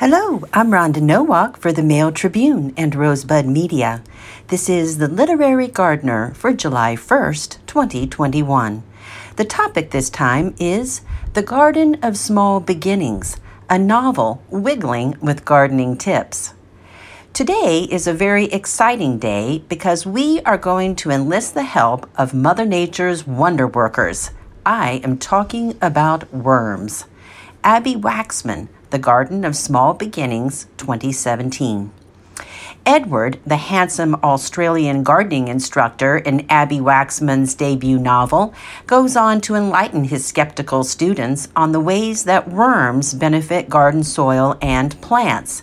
Hello, I'm Rhonda Nowak for the Mail Tribune and Rosebud Media. This is the Literary Gardener for July 1st, 2021. The topic this time is The Garden of Small Beginnings, a novel wiggling with gardening tips. Today is a very exciting day because we are going to enlist the help of Mother Nature's wonder workers. I am talking about worms. Abbi Waxman, The Garden of Small Beginnings, 2017. Edward, the handsome Australian gardening instructor in Abbi Waxman's debut novel, goes on to enlighten his skeptical students on the ways that worms benefit garden soil and plants.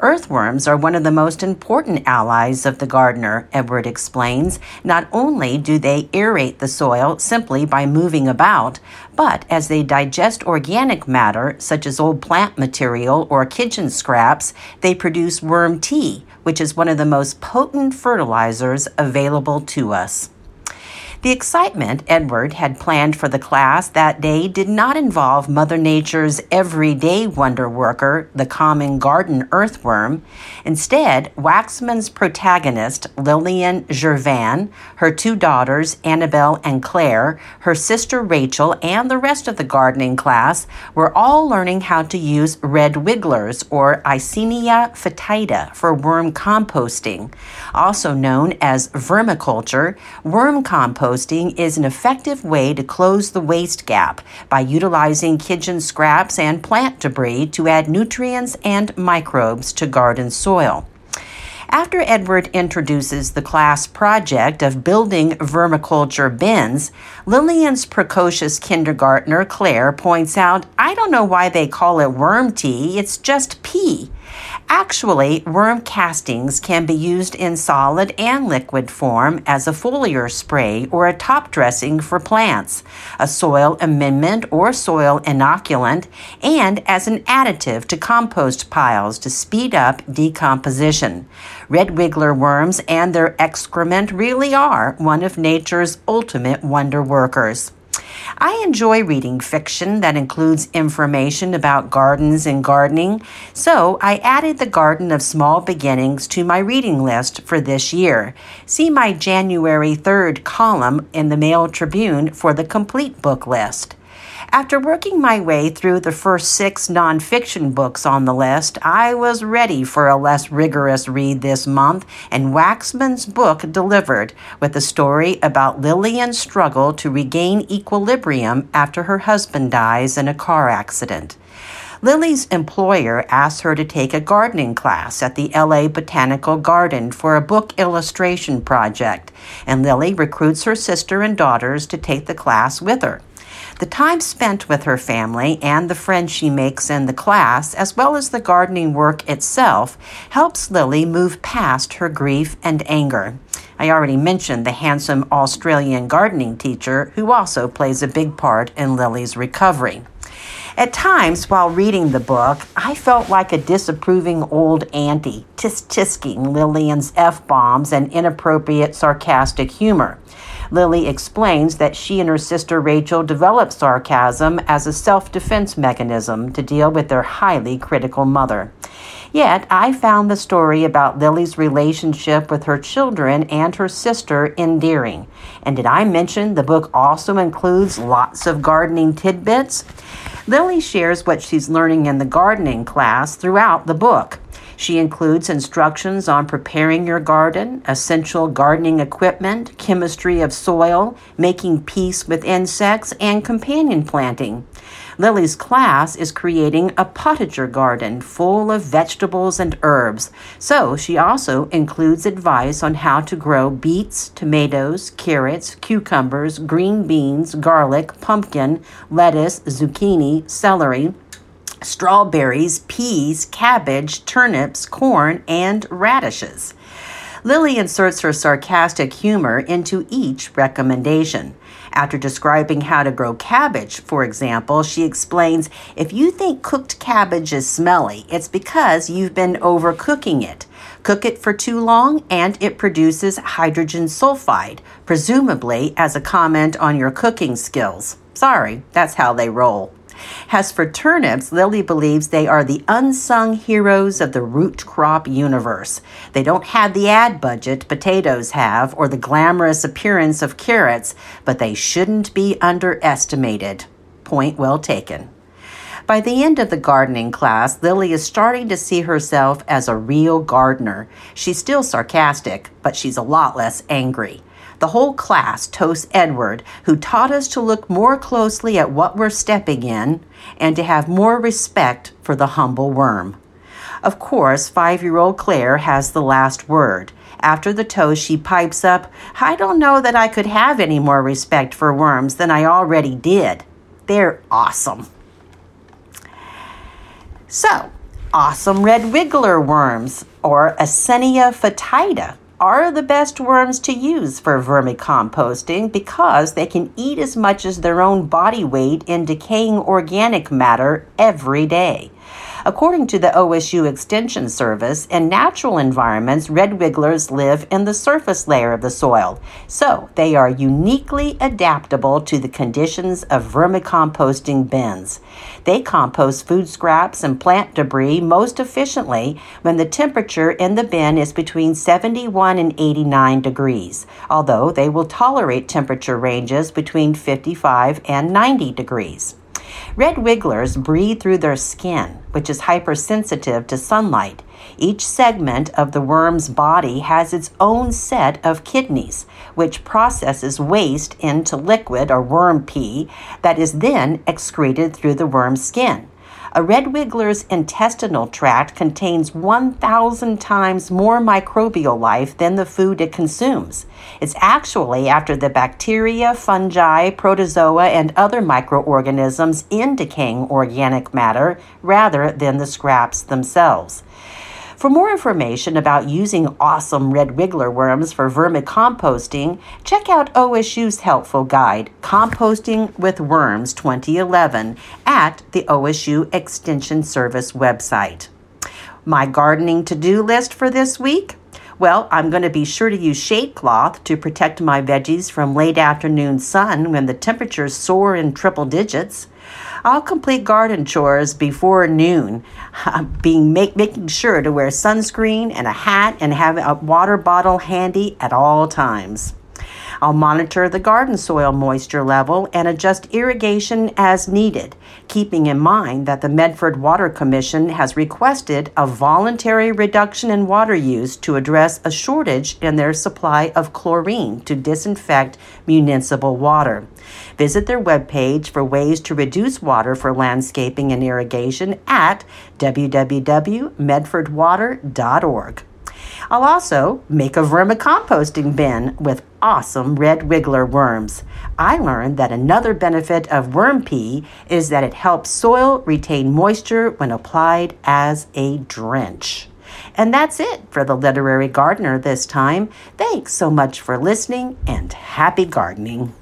Earthworms are one of the most important allies of the gardener, Edward explains. Not only do they aerate the soil simply by moving about, but as they digest organic matter, such as old plant material or kitchen scraps, they produce worm tea, which is one of the most potent fertilizers available to us. The excitement Edward had planned for the class that day did not involve Mother Nature's everyday wonder worker, the common garden earthworm. Instead, Waxman's protagonist, Lillian Girvan, her two daughters, Annabelle and Claire, her sister Rachel, and the rest of the gardening class were all learning how to use red wigglers, or Eisenia foetida, for worm composting. Also known as vermiculture, worm composting composting is an effective way to close the waste gap by utilizing kitchen scraps and plant debris to add nutrients and microbes to garden soil. After Edward introduces the class project of building vermiculture bins, Lillian's precocious kindergartner Claire points out, I don't know why they call it worm tea, it's just pee. Actually, worm castings can be used in solid and liquid form as a foliar spray or a top dressing for plants, a soil amendment or soil inoculant, and as an additive to compost piles to speed up decomposition. Red wiggler worms and their excrement really are one of nature's ultimate wonder workers. I enjoy reading fiction that includes information about gardens and gardening, so I added The Garden of Small Beginnings to my reading list for this year. See my January 3rd column in the Mail Tribune for the complete book list. After working my way through the first six nonfiction books on the list, I was ready for a less rigorous read this month, and Waxman's book delivered with a story about Lillian's struggle to regain equilibrium after her husband dies in a car accident. Lily's employer asks her to take a gardening class at the LA Botanical Garden for a book illustration project, and Lily recruits her sister and daughters to take the class with her. The time spent with her family and the friends she makes in the class, as well as the gardening work itself, helps Lily move past her grief and anger. I already mentioned the handsome Australian gardening teacher who also plays a big part in Lily's recovery. At times, while reading the book, I felt like a disapproving old auntie, tisk tisking Lillian's F bombs and inappropriate sarcastic humor. Lily explains that she and her sister Rachel developed sarcasm as a self defense mechanism to deal with their highly critical mother. Yet, I found the story about Lily's relationship with her children and her sister endearing. And did I mention the book also includes lots of gardening tidbits? Lily shares what she's learning in the gardening class throughout the book. She includes instructions on preparing your garden, essential gardening equipment, chemistry of soil, making peace with insects, and companion planting. Lily's class is creating a potager garden full of vegetables and herbs, so she also includes advice on how to grow beets, tomatoes, carrots, cucumbers, green beans, garlic, pumpkin, lettuce, zucchini, celery, strawberries, peas, cabbage, turnips, corn, and radishes. Lily inserts her sarcastic humor into each recommendation. After describing how to grow cabbage, for example, she explains if you think cooked cabbage is smelly, it's because you've been overcooking it. Cook it for too long and it produces hydrogen sulfide, presumably as a comment on your cooking skills. Sorry, that's how they roll. As for turnips, Lily believes they are the unsung heroes of the root crop universe. They don't have the ad budget potatoes have or the glamorous appearance of carrots, but they shouldn't be underestimated. Point well taken. By the end of the gardening class, Lily is starting to see herself as a real gardener. She's still sarcastic, but she's a lot less angry. The whole class toasts Edward, who taught us to look more closely at what we're stepping in and to have more respect for the humble worm. Of course, five year old Claire has the last word. After the toast, she pipes up, I don't know that I could have any more respect for worms than I already did. They're awesome. So, awesome red wiggler worms, or Eisenia foetida, are the best worms to use for vermicomposting because they can eat as much as their own body weight in decaying organic matter every day. According to the OSU Extension Service, in natural environments, red wigglers live in the surface layer of the soil, so they are uniquely adaptable to the conditions of vermicomposting bins. They compost food scraps and plant debris most efficiently when the temperature in the bin is between 71 and 89 degrees, although they will tolerate temperature ranges between 55 and 90 degrees. Red wigglers breathe through their skin, which is hypersensitive to sunlight. Each segment of the worm's body has its own set of kidneys, which processes waste into liquid or worm pee that is then excreted through the worm's skin. A red wiggler's intestinal tract contains 1,000 times more microbial life than the food it consumes. It's actually after the bacteria, fungi, protozoa, and other microorganisms in decaying organic matter rather than the scraps themselves. For more information about using awesome red wiggler worms for vermicomposting, check out OSU's helpful guide, Composting with Worms 2011, at the OSU Extension Service website. My gardening to do list for this week? Well, I'm going to be sure to use shade cloth to protect my veggies from late afternoon sun when the temperatures soar in triple digits. I'll complete garden chores before noon, being make, making sure to wear sunscreen and a hat and have a water bottle handy at all times. I'll monitor the garden soil moisture level and adjust irrigation as needed, keeping in mind that the Medford Water Commission has requested a voluntary reduction in water use to address a shortage in their supply of chlorine to disinfect municipal water. Visit their webpage for ways to reduce water for landscaping and irrigation at www.medfordwater.org. I'll also make a vermicomposting bin with awesome red wiggler worms. I learned that another benefit of worm pee is that it helps soil retain moisture when applied as a drench. And that's it for the Literary Gardener this time. Thanks so much for listening and happy gardening.